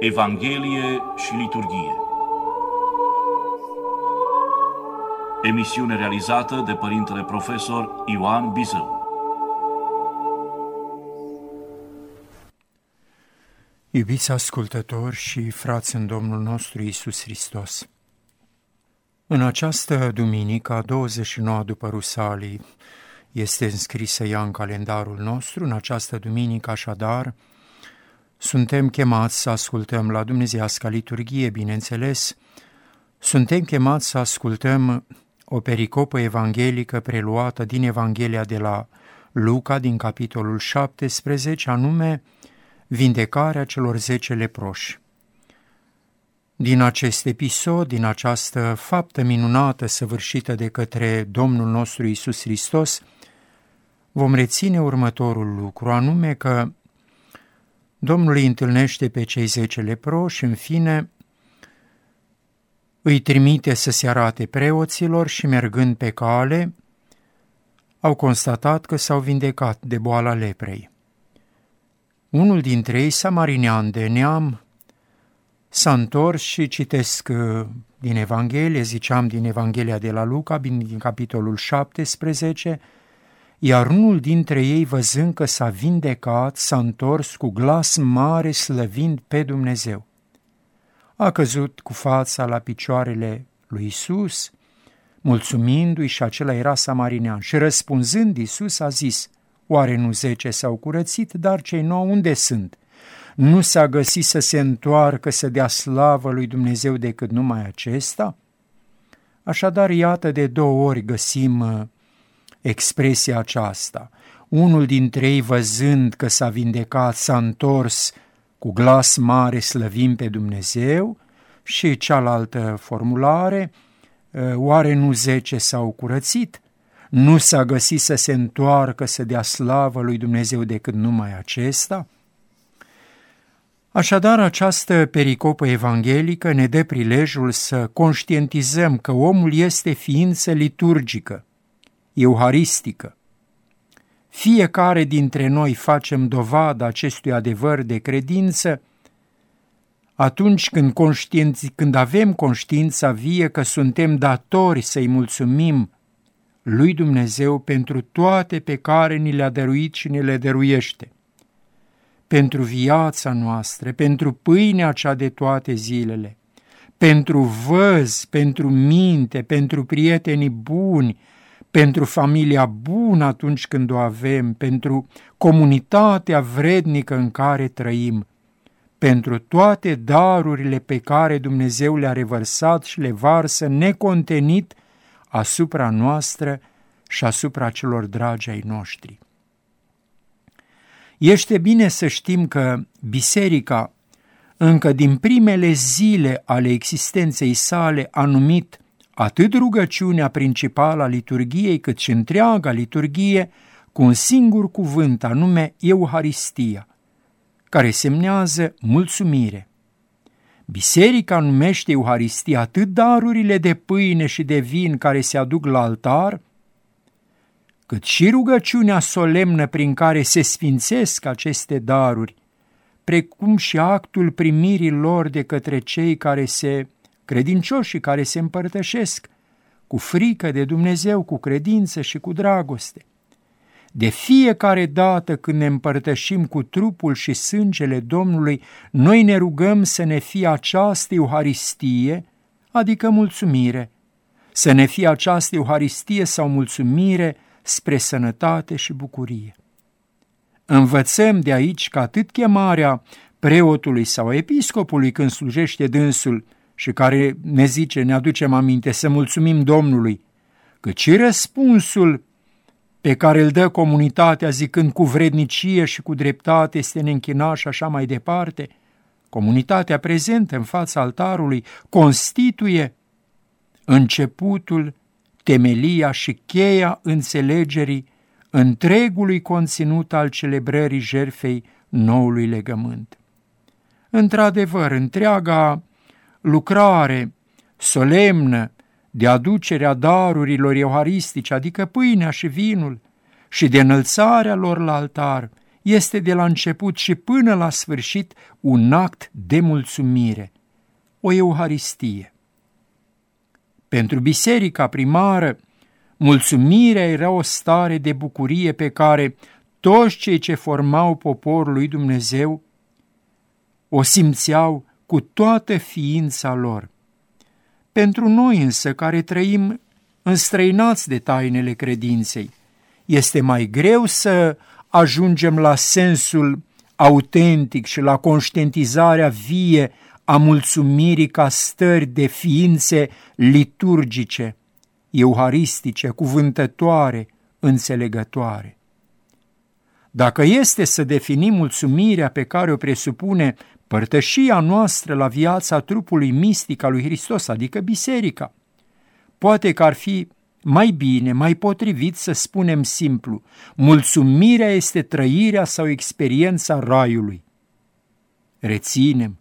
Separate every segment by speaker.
Speaker 1: Evanghelie și liturghie. Emisiune realizată de Părintele Profesor Ioan Bizău.
Speaker 2: Iubiți ascultători și frați în Domnul nostru Isus Hristos, în această duminică, a 29 după Rusalii, este înscrisă ea în calendarul nostru, în această duminică așadar, suntem chemați să ascultăm la Dumnezeiasca liturghie, bineînțeles, suntem chemați să ascultăm o pericopă evanghelică preluată din Evanghelia de la Luca, din capitolul 17, anume vindecarea celor zece leproși. Din acest episod, din această faptă minunată săvârșită de către Domnul nostru Isus Hristos, vom reține următorul lucru, anume că Domnul îi întâlnește pe cei zece leproși, în fine, îi trimite să se arate preoților și mergând pe cale, au constatat că s-au vindecat de boala leprei. Unul dintre ei, samarinean de neam, s-a întors și citesc uh, din Evanghelie, ziceam din Evanghelia de la Luca, din capitolul 17, iar unul dintre ei, văzând că s-a vindecat, s-a întors cu glas mare slăvind pe Dumnezeu. A căzut cu fața la picioarele lui Isus, mulțumindu-i și acela era samarinean. Și răspunzând, Isus a zis, Oare nu zece s-au curățit, dar cei nouă unde sunt? Nu s-a găsit să se întoarcă să dea slavă lui Dumnezeu decât numai acesta? Așadar, iată de două ori găsim uh, expresia aceasta. Unul dintre ei, văzând că s-a vindecat, s-a întors cu glas mare slăvim pe Dumnezeu și cealaltă formulare, ă, oare nu zece s-au curățit? Nu s-a găsit să se întoarcă să dea slavă lui Dumnezeu decât numai acesta? Așadar, această pericopă evanghelică ne dă prilejul să conștientizăm că omul este ființă liturgică, euharistică. Fiecare dintre noi facem dovadă acestui adevăr de credință atunci când, conștiinți, când avem conștiința vie că suntem datori să-i mulțumim lui Dumnezeu pentru toate pe care ni le-a dăruit și ni le dăruiește, pentru viața noastră, pentru pâinea cea de toate zilele, pentru văz, pentru minte, pentru prietenii buni, pentru familia bună atunci când o avem, pentru comunitatea vrednică în care trăim, pentru toate darurile pe care Dumnezeu le-a revărsat și le varsă necontenit asupra noastră și asupra celor dragi ai noștri. Este bine să știm că biserica, încă din primele zile ale existenței sale, a numit atât rugăciunea principală a liturgiei, cât și întreaga liturgie, cu un singur cuvânt, anume Euharistia, care semnează mulțumire. Biserica numește Euharistia atât darurile de pâine și de vin care se aduc la altar, cât și rugăciunea solemnă prin care se sfințesc aceste daruri, precum și actul primirii lor de către cei care se credincioșii care se împărtășesc cu frică de Dumnezeu, cu credință și cu dragoste. De fiecare dată când ne împărtășim cu trupul și sângele Domnului, noi ne rugăm să ne fie această Euharistie, adică mulțumire, să ne fie această Euharistie sau mulțumire spre sănătate și bucurie. Învățăm de aici că atât chemarea preotului sau episcopului când slujește dânsul, și care ne zice, ne aducem aminte, să mulțumim Domnului, cât și răspunsul pe care îl dă comunitatea zicând cu vrednicie și cu dreptate este neînchinaș și așa mai departe, comunitatea prezentă în fața altarului constituie începutul, temelia și cheia înțelegerii întregului conținut al celebrării jerfei noului legământ. Într-adevăr, întreaga lucrare solemnă de aducerea darurilor euharistice, adică pâinea și vinul, și de înălțarea lor la altar, este de la început și până la sfârșit un act de mulțumire, o Euharistie. Pentru biserica primară, mulțumirea era o stare de bucurie pe care toți cei ce formau poporul lui Dumnezeu o simțeau cu toată ființa lor. Pentru noi însă, care trăim înstrăinați de tainele credinței, este mai greu să ajungem la sensul autentic și la conștientizarea vie a mulțumirii ca stări de ființe liturgice, euharistice, cuvântătoare, înțelegătoare. Dacă este să definim mulțumirea pe care o presupune părtășia noastră la viața trupului mistic al lui Hristos, adică biserica, poate că ar fi mai bine, mai potrivit să spunem simplu, mulțumirea este trăirea sau experiența raiului. Reținem,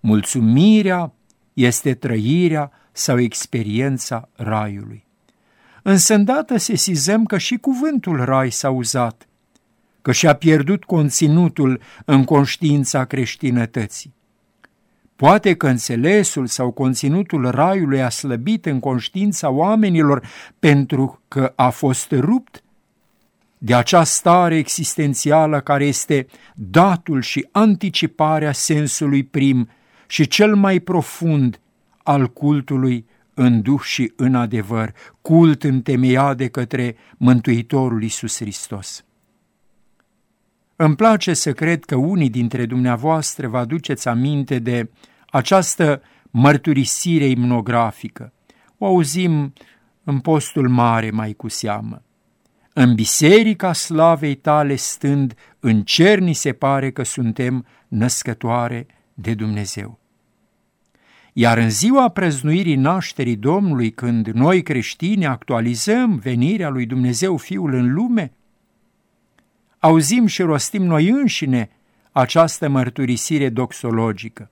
Speaker 2: mulțumirea este trăirea sau experiența raiului. Însă îndată sesizăm că și cuvântul rai s-a uzat, că și-a pierdut conținutul în conștiința creștinătății. Poate că înțelesul sau conținutul raiului a slăbit în conștiința oamenilor pentru că a fost rupt de acea stare existențială care este datul și anticiparea sensului prim și cel mai profund al cultului în duh și în adevăr, cult întemeiat de către Mântuitorul Iisus Hristos. Îmi place să cred că unii dintre dumneavoastră vă aduceți aminte de această mărturisire imnografică. O auzim în postul mare mai cu seamă. În biserica slavei tale stând, în cer ni se pare că suntem născătoare de Dumnezeu. Iar în ziua prăznuirii nașterii Domnului, când noi creștini actualizăm venirea lui Dumnezeu Fiul în lume, auzim și rostim noi înșine această mărturisire doxologică.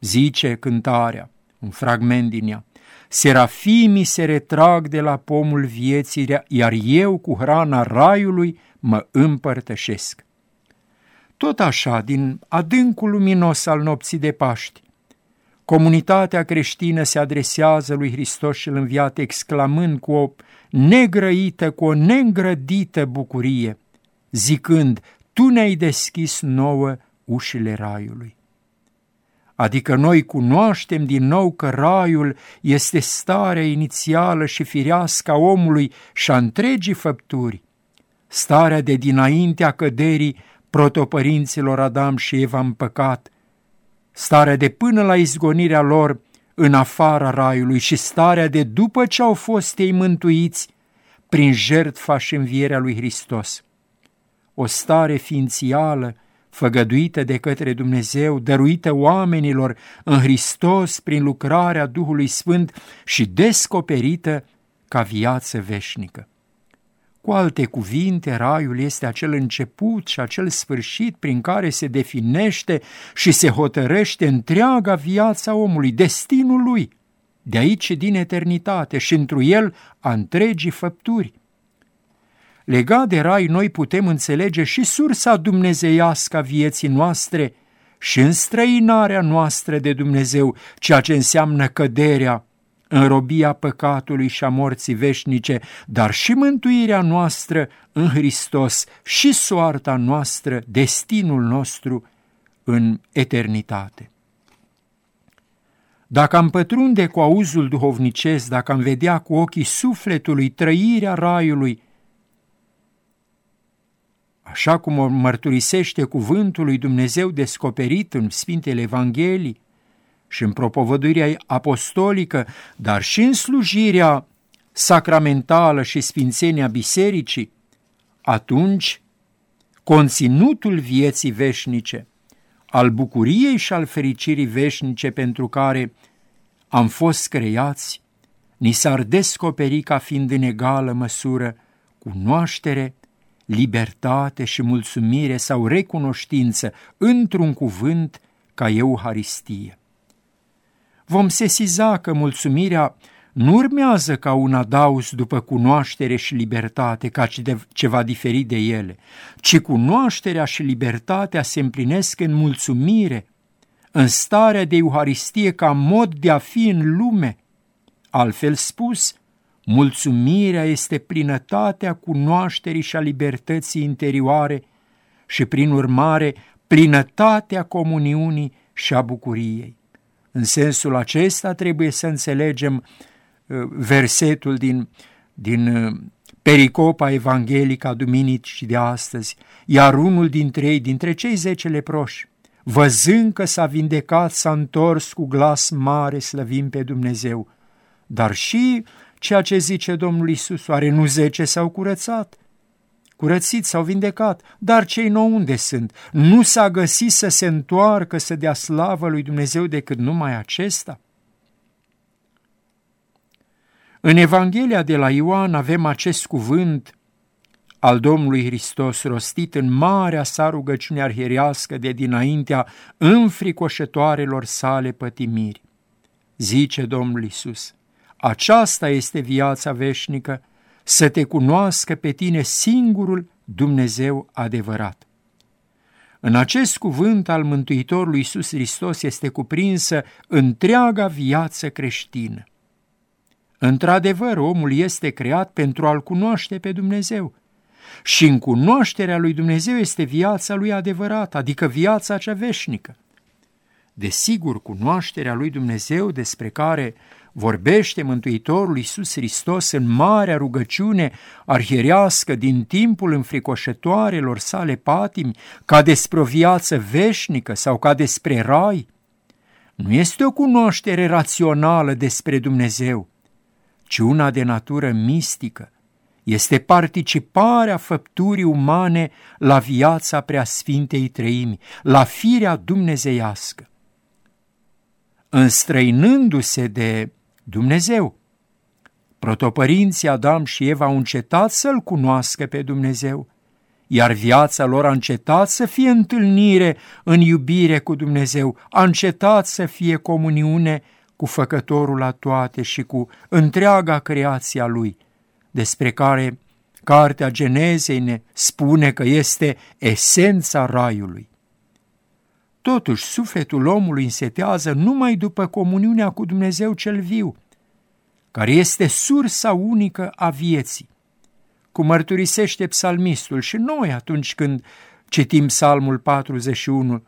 Speaker 2: Zice cântarea, un fragment din ea, Serafimii se retrag de la pomul vieții, iar eu cu hrana raiului mă împărtășesc. Tot așa, din adâncul luminos al nopții de Paști, comunitatea creștină se adresează lui Hristos și înviat exclamând cu o negrăită, cu o neîngrădită bucurie – zicând, Tu ne-ai deschis nouă ușile raiului. Adică noi cunoaștem din nou că raiul este starea inițială și firească a omului și a întregii făpturi, starea de dinaintea căderii protopărinților Adam și Eva în păcat, starea de până la izgonirea lor în afara raiului și starea de după ce au fost ei mântuiți prin jertfa și învierea lui Hristos o stare ființială făgăduită de către Dumnezeu, dăruită oamenilor în Hristos prin lucrarea Duhului Sfânt și descoperită ca viață veșnică. Cu alte cuvinte, raiul este acel început și acel sfârșit prin care se definește și se hotărăște întreaga viața omului, destinul lui, de aici din eternitate și întru el a întregii făpturi. Legat de rai, noi putem înțelege și sursa dumnezeiască a vieții noastre și înstrăinarea noastră de Dumnezeu, ceea ce înseamnă căderea, robia păcatului și a morții veșnice, dar și mântuirea noastră în Hristos și soarta noastră, destinul nostru în eternitate. Dacă am pătrunde cu auzul duhovnicesc, dacă am vedea cu ochii sufletului trăirea raiului, așa cum o mărturisește cuvântul lui Dumnezeu descoperit în Sfintele Evanghelii și în propovăduirea apostolică, dar și în slujirea sacramentală și sfințenia bisericii, atunci conținutul vieții veșnice, al bucuriei și al fericirii veșnice pentru care am fost creați, ni s-ar descoperi ca fiind în egală măsură cunoaștere, libertate și mulțumire sau recunoștință într-un cuvânt ca Euharistie. Vom sesiza că mulțumirea nu urmează ca un adaus după cunoaștere și libertate, ca ceva diferit de ele, ci cunoașterea și libertatea se împlinesc în mulțumire, în starea de Euharistie ca mod de a fi în lume. Altfel spus, mulțumirea este plinătatea cunoașterii și a libertății interioare și, prin urmare, plinătatea comuniunii și a bucuriei. În sensul acesta trebuie să înțelegem uh, versetul din, din uh, pericopa evanghelică a duminicii de astăzi, iar unul dintre ei, dintre cei zece leproși, văzând că s-a vindecat, s-a întors cu glas mare, slăvim pe Dumnezeu. Dar și ceea ce zice Domnul Isus, oare nu zece s-au curățat? curățiți s-au vindecat, dar cei nou unde sunt? Nu s-a găsit să se întoarcă, să dea slavă lui Dumnezeu decât numai acesta? În Evanghelia de la Ioan avem acest cuvânt al Domnului Hristos rostit în marea sa rugăciune arhierească de dinaintea înfricoșătoarelor sale pătimiri. Zice Domnul Isus, aceasta este viața veșnică, să te cunoască pe tine singurul Dumnezeu adevărat. În acest cuvânt al Mântuitorului Iisus Hristos este cuprinsă întreaga viață creștină. Într-adevăr, omul este creat pentru a-L cunoaște pe Dumnezeu și în cunoașterea lui Dumnezeu este viața lui adevărată, adică viața cea veșnică. Desigur, cunoașterea lui Dumnezeu despre care vorbește Mântuitorul Iisus Hristos în marea rugăciune arhierească din timpul înfricoșătoarelor sale patimi, ca despre o viață veșnică sau ca despre rai, nu este o cunoaștere rațională despre Dumnezeu, ci una de natură mistică. Este participarea făpturii umane la viața preasfintei trăimi, la firea dumnezeiască. Înstrăinându-se de Dumnezeu. Protopărinții Adam și Eva au încetat să-L cunoască pe Dumnezeu, iar viața lor a încetat să fie întâlnire în iubire cu Dumnezeu, a încetat să fie comuniune cu Făcătorul la toate și cu întreaga creație a Lui, despre care Cartea Genezei ne spune că este esența raiului. Totuși, sufletul omului însetează numai după comuniunea cu Dumnezeu cel viu, care este sursa unică a vieții. Cum mărturisește psalmistul și noi atunci când citim psalmul 41,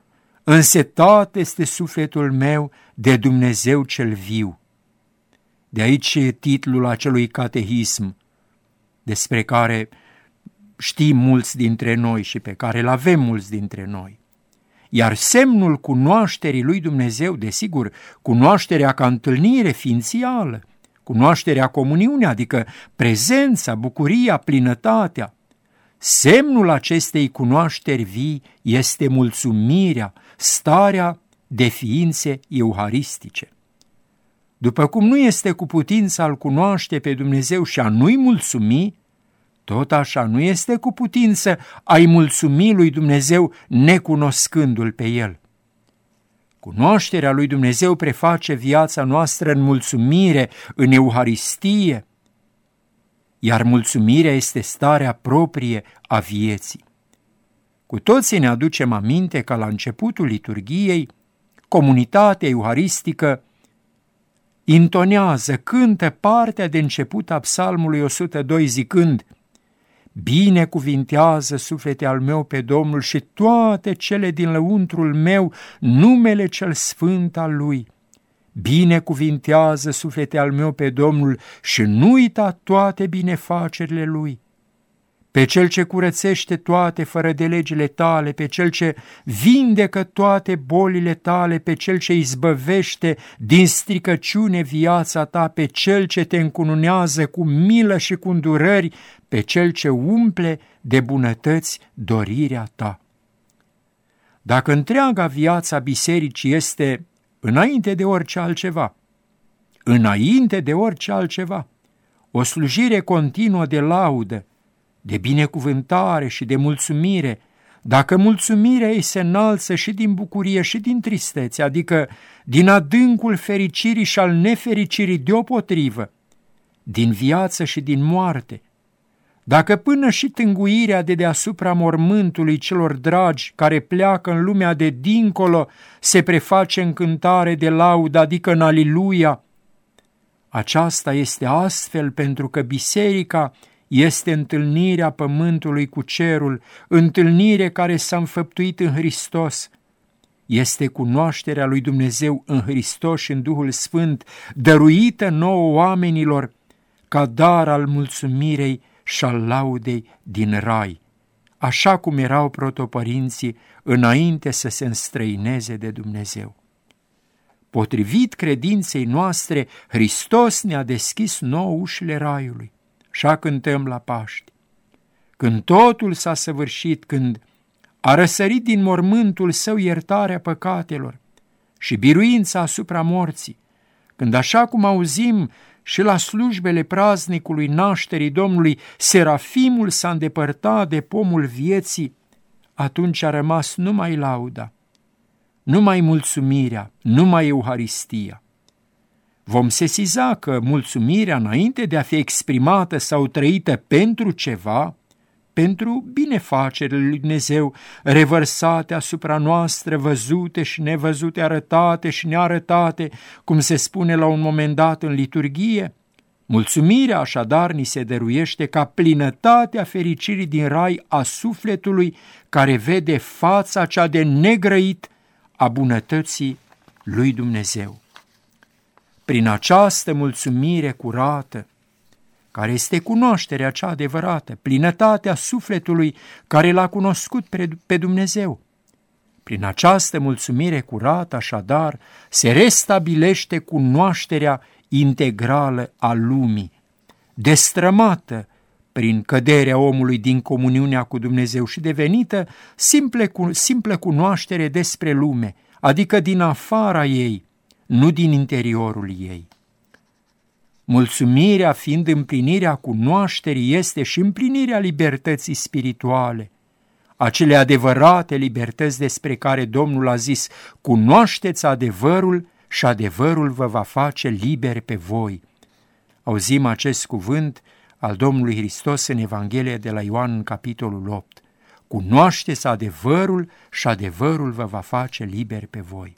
Speaker 2: însetat este sufletul meu de Dumnezeu cel viu. De aici e titlul acelui catehism, despre care știm mulți dintre noi și pe care îl avem mulți dintre noi. Iar semnul cunoașterii lui Dumnezeu, desigur, cunoașterea ca întâlnire ființială, cunoașterea comuniunii, adică prezența, bucuria, plinătatea. Semnul acestei cunoașteri vii este mulțumirea, starea de ființe euharistice. După cum nu este cu putință al cunoaște pe Dumnezeu și a nu-i mulțumi, tot așa nu este cu putință a-i mulțumi lui Dumnezeu necunoscându-L pe El. Cunoașterea lui Dumnezeu preface viața noastră în mulțumire, în Euharistie, iar mulțumirea este starea proprie a vieții. Cu toții ne aducem aminte că la începutul liturgiei, comunitatea euharistică intonează, cântă partea de început a psalmului 102 zicând Binecuvintează suflete al meu pe Domnul și toate cele din lăuntrul meu numele cel sfânt al Lui. Binecuvintează suflete al meu pe Domnul și nu uita toate binefacerile Lui pe cel ce curățește toate fără de legile tale, pe cel ce vindecă toate bolile tale, pe cel ce izbăvește din stricăciune viața ta, pe cel ce te încununează cu milă și cu îndurări, pe cel ce umple de bunătăți dorirea ta. Dacă întreaga viața bisericii este înainte de orice altceva, înainte de orice altceva, o slujire continuă de laudă, de binecuvântare și de mulțumire, dacă mulțumirea ei se înalță și din bucurie și din tristețe, adică din adâncul fericirii și al nefericirii deopotrivă, din viață și din moarte, dacă până și tânguirea de deasupra mormântului celor dragi care pleacă în lumea de dincolo se preface în cântare de laudă, adică în aliluia, aceasta este astfel pentru că biserica este întâlnirea pământului cu cerul, întâlnire care s-a înfăptuit în Hristos. Este cunoașterea lui Dumnezeu în Hristos și în Duhul Sfânt, dăruită nouă oamenilor ca dar al mulțumirei și al laudei din rai, așa cum erau protopărinții înainte să se înstrăineze de Dumnezeu. Potrivit credinței noastre, Hristos ne-a deschis nouă ușile raiului. Așa cântăm la Paști. Când totul s-a săvârșit, când a răsărit din mormântul său iertarea păcatelor și biruința asupra morții, când așa cum auzim și la slujbele praznicului nașterii Domnului, serafimul s-a îndepărtat de pomul vieții, atunci a rămas numai lauda, numai mulțumirea, numai Euharistia. Vom sesiza că mulțumirea, înainte de a fi exprimată sau trăită pentru ceva, pentru binefacerile lui Dumnezeu revărsate asupra noastră, văzute și nevăzute, arătate și nearătate, cum se spune la un moment dat în liturghie, Mulțumirea așadar ni se dăruiește ca plinătatea fericirii din rai a sufletului care vede fața cea de negrăit a bunătății lui Dumnezeu. Prin această mulțumire curată, care este cunoașterea cea adevărată, plinătatea sufletului care l-a cunoscut pe Dumnezeu. Prin această mulțumire curată, așadar, se restabilește cunoașterea integrală a lumii, destrămată prin căderea omului din comuniunea cu Dumnezeu și devenită simple, simplă cunoaștere despre lume, adică din afara ei, nu din interiorul ei. Mulțumirea fiind împlinirea cunoașterii este și împlinirea libertății spirituale, acele adevărate libertăți despre care Domnul a zis, cunoașteți adevărul și adevărul vă va face liberi pe voi. Auzim acest cuvânt al Domnului Hristos în Evanghelia de la Ioan în capitolul 8. Cunoașteți adevărul și adevărul vă va face liberi pe voi.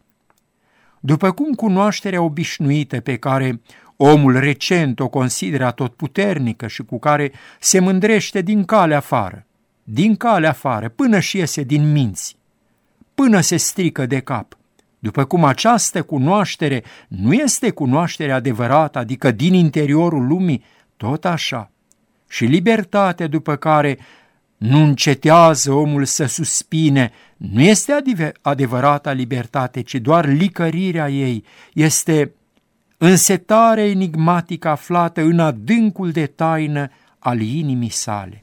Speaker 2: După cum cunoașterea obișnuită pe care omul recent o consideră tot puternică și cu care se mândrește din cale afară, din cale afară, până și iese din minți, până se strică de cap. După cum această cunoaștere nu este cunoaștere adevărată, adică din interiorul lumii, tot așa. Și libertatea după care nu încetează omul să suspine, nu este adevărata libertate, ci doar licărirea ei, este însetarea enigmatică aflată în adâncul de taină al inimii sale.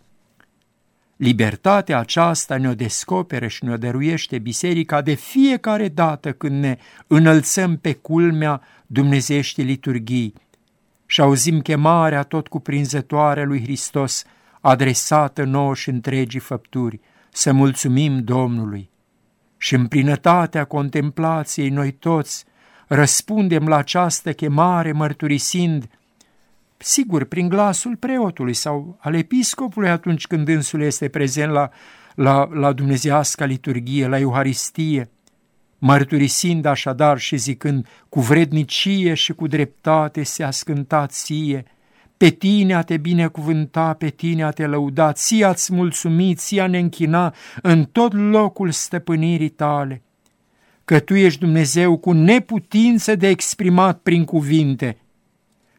Speaker 2: Libertatea aceasta ne-o descoperă și ne-o dăruiește biserica de fiecare dată când ne înălțăm pe culmea dumnezeiești liturghii și auzim chemarea tot cuprinzătoare lui Hristos adresată nouă și întregii făpturi, să mulțumim Domnului. Și în plinătatea contemplației noi toți răspundem la această chemare mărturisind, sigur, prin glasul preotului sau al episcopului atunci când însul este prezent la, la, la dumnezeasca liturghie, la Euharistie, mărturisind așadar și zicând, cu vrednicie și cu dreptate se a scântat ție, pe tine a te binecuvânta, pe tine a te lăuda, ție ați mulțumit, ție a ne închina în tot locul stăpânirii tale, că tu ești Dumnezeu cu neputință de exprimat prin cuvinte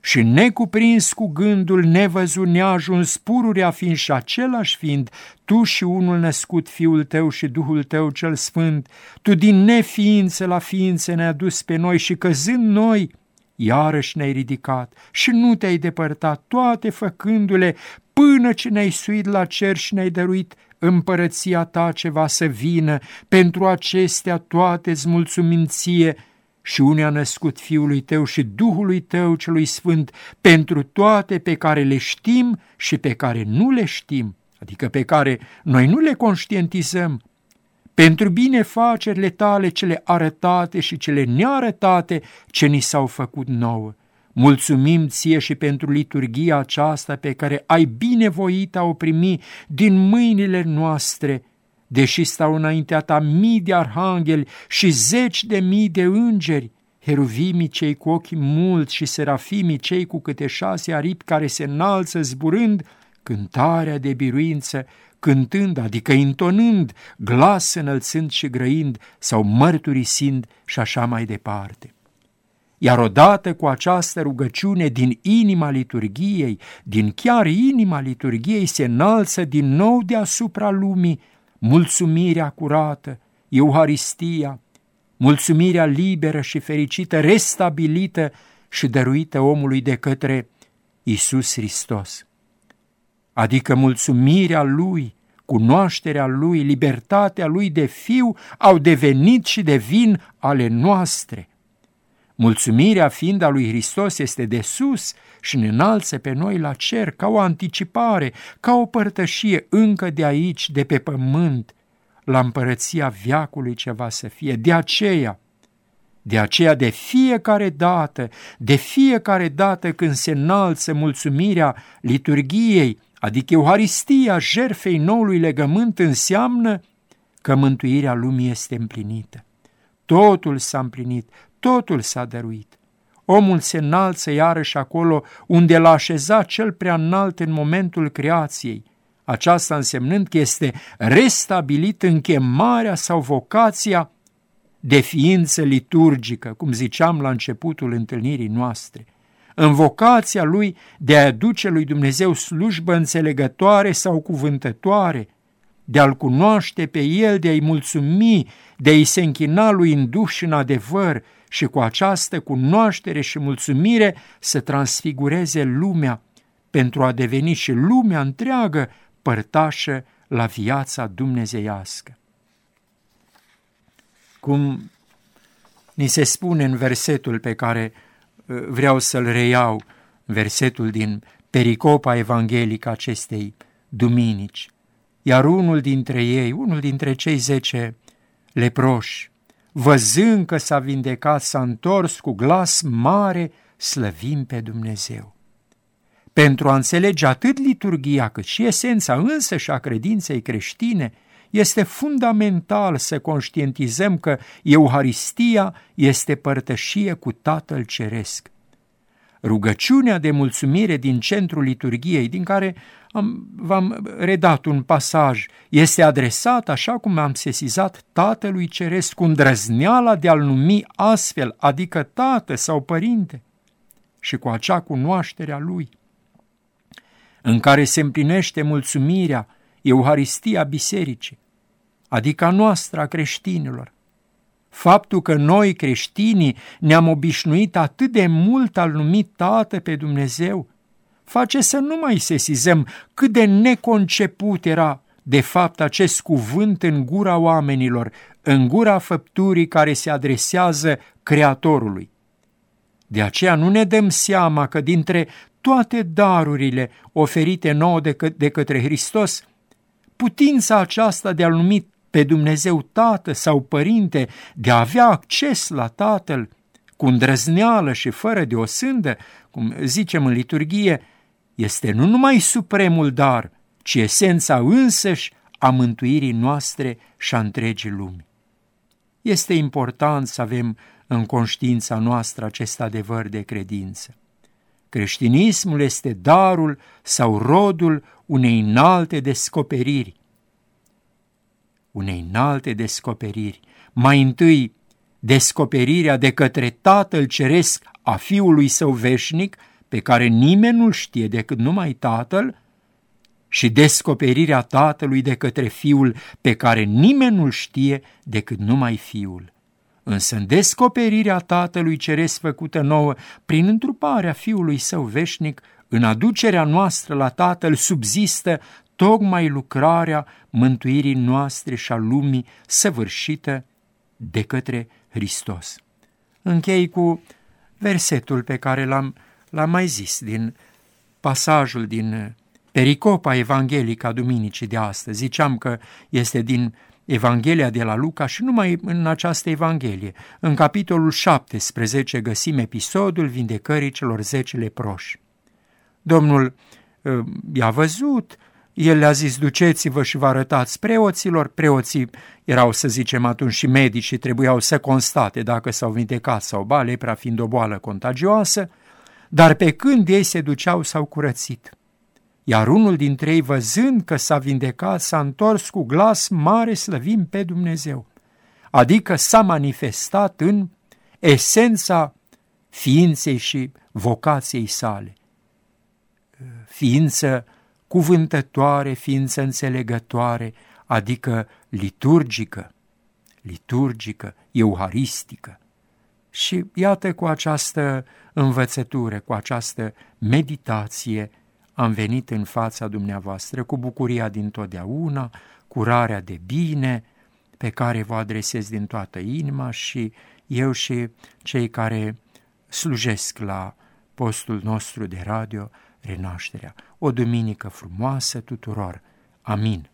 Speaker 2: și necuprins cu gândul nevăzut neajuns pururea fiind și același fiind, tu și unul născut Fiul tău și Duhul tău cel Sfânt, tu din neființă la ființă ne-ai adus pe noi și căzând noi, iarăși ne-ai ridicat și nu te-ai depărtat, toate făcându-le până ce ne-ai suit la cer și ne-ai dăruit împărăția ta ce va să vină, pentru acestea toate îți mulțumim ție și unde a născut Fiului tău și Duhului tău celui Sfânt, pentru toate pe care le știm și pe care nu le știm, adică pe care noi nu le conștientizăm, pentru binefacerile tale cele arătate și cele nearătate ce ni s-au făcut nouă. Mulțumim ție și pentru liturgia aceasta pe care ai binevoit a o primi din mâinile noastre, deși stau înaintea ta mii de arhangheli și zeci de mii de îngeri, heruvimii cei cu ochii mulți și serafimii cei cu câte șase aripi care se înalță zburând, cântarea de biruință, cântând, adică intonând, glas înălțând și grăind sau mărturisind și așa mai departe. Iar odată cu această rugăciune din inima liturgiei, din chiar inima liturgiei, se înalță din nou deasupra lumii mulțumirea curată, Euharistia, mulțumirea liberă și fericită, restabilită și dăruită omului de către Isus Hristos. Adică mulțumirea Lui, cunoașterea Lui, libertatea Lui de fiu au devenit și devin ale noastre. Mulțumirea fiind a lui Hristos este de sus și ne înalță pe noi la cer ca o anticipare, ca o părtășie încă de aici, de pe pământ, la împărăția viacului ce va să fie. De aceea, de aceea de fiecare dată, de fiecare dată când se înalță mulțumirea liturgiei, adică Euharistia jerfei noului legământ, înseamnă că mântuirea lumii este împlinită. Totul s-a împlinit, totul s-a dăruit. Omul se înalță iarăși acolo unde l-a așezat cel prea înalt în momentul creației, aceasta însemnând că este restabilit în chemarea sau vocația de ființă liturgică, cum ziceam la începutul întâlnirii noastre, în vocația lui de a aduce lui Dumnezeu slujbă înțelegătoare sau cuvântătoare, de a-L cunoaște pe El, de a-i mulțumi, de a-i se închina lui în duh și în adevăr și cu această cunoaștere și mulțumire să transfigureze lumea pentru a deveni și lumea întreagă părtașă la viața dumnezeiască. Cum ni se spune în versetul pe care uh, vreau să-l reiau, versetul din pericopa evanghelică acestei duminici, iar unul dintre ei, unul dintre cei zece leproși, văzând că s-a vindecat, s-a întors cu glas mare, slăvim pe Dumnezeu. Pentru a înțelege atât liturgia cât și esența însă și a credinței creștine, este fundamental să conștientizăm că Euharistia este părtășie cu Tatăl Ceresc. Rugăciunea de mulțumire din centrul liturgiei, din care am, v-am redat un pasaj, este adresat, așa cum am sesizat, Tatălui Ceresc cu îndrăzneala de a-L numi astfel, adică Tată sau Părinte, și cu acea cunoaștere a Lui în care se împlinește mulțumirea, Euharistia Bisericii, adică a noastră a creștinilor. Faptul că noi creștinii ne-am obișnuit atât de mult al numit Tată pe Dumnezeu, face să nu mai sesizăm cât de neconceput era de fapt acest cuvânt în gura oamenilor, în gura făpturii care se adresează Creatorului. De aceea nu ne dăm seama că dintre toate darurile oferite nouă de, că, de către Hristos, putința aceasta de a-L numi pe Dumnezeu Tată sau Părinte, de a avea acces la Tatăl, cu îndrăzneală și fără de o sândă, cum zicem în liturghie, este nu numai supremul dar, ci esența însăși a mântuirii noastre și a întregii lumi. Este important să avem în conștiința noastră acest adevăr de credință. Creștinismul este darul sau rodul unei înalte descoperiri. Unei înalte descoperiri. Mai întâi, descoperirea de către Tatăl Ceresc a Fiului Său veșnic, pe care nimeni nu știe decât numai Tatăl, și descoperirea Tatălui de către Fiul, pe care nimeni nu știe decât numai Fiul însă în descoperirea Tatălui Ceresc făcută nouă prin întruparea Fiului Său veșnic, în aducerea noastră la Tatăl subzistă tocmai lucrarea mântuirii noastre și a lumii săvârșită de către Hristos. Închei cu versetul pe care l-am, l-am mai zis din pasajul din pericopa evanghelică a Duminicii de astăzi. Ziceam că este din Evanghelia de la Luca și numai în această Evanghelie. În capitolul 17 găsim episodul vindecării celor zece leproși. Domnul uh, i-a văzut, el le-a zis, duceți-vă și vă arătați preoților. Preoții erau, să zicem atunci, și medici și trebuiau să constate dacă s-au vindecat sau ba, lepra fiind o boală contagioasă, dar pe când ei se duceau s-au curățit. Iar unul dintre ei, văzând că s-a vindecat, s-a întors cu glas mare slăvim pe Dumnezeu. Adică s-a manifestat în esența ființei și vocației sale. Ființă cuvântătoare, ființă înțelegătoare, adică liturgică, liturgică, euharistică. Și iată cu această învățătură, cu această meditație, am venit în fața dumneavoastră cu bucuria din totdeauna, curarea de bine, pe care vă adresez din toată inima și eu și cei care slujesc la postul nostru de radio, Renașterea. O duminică frumoasă tuturor! Amin.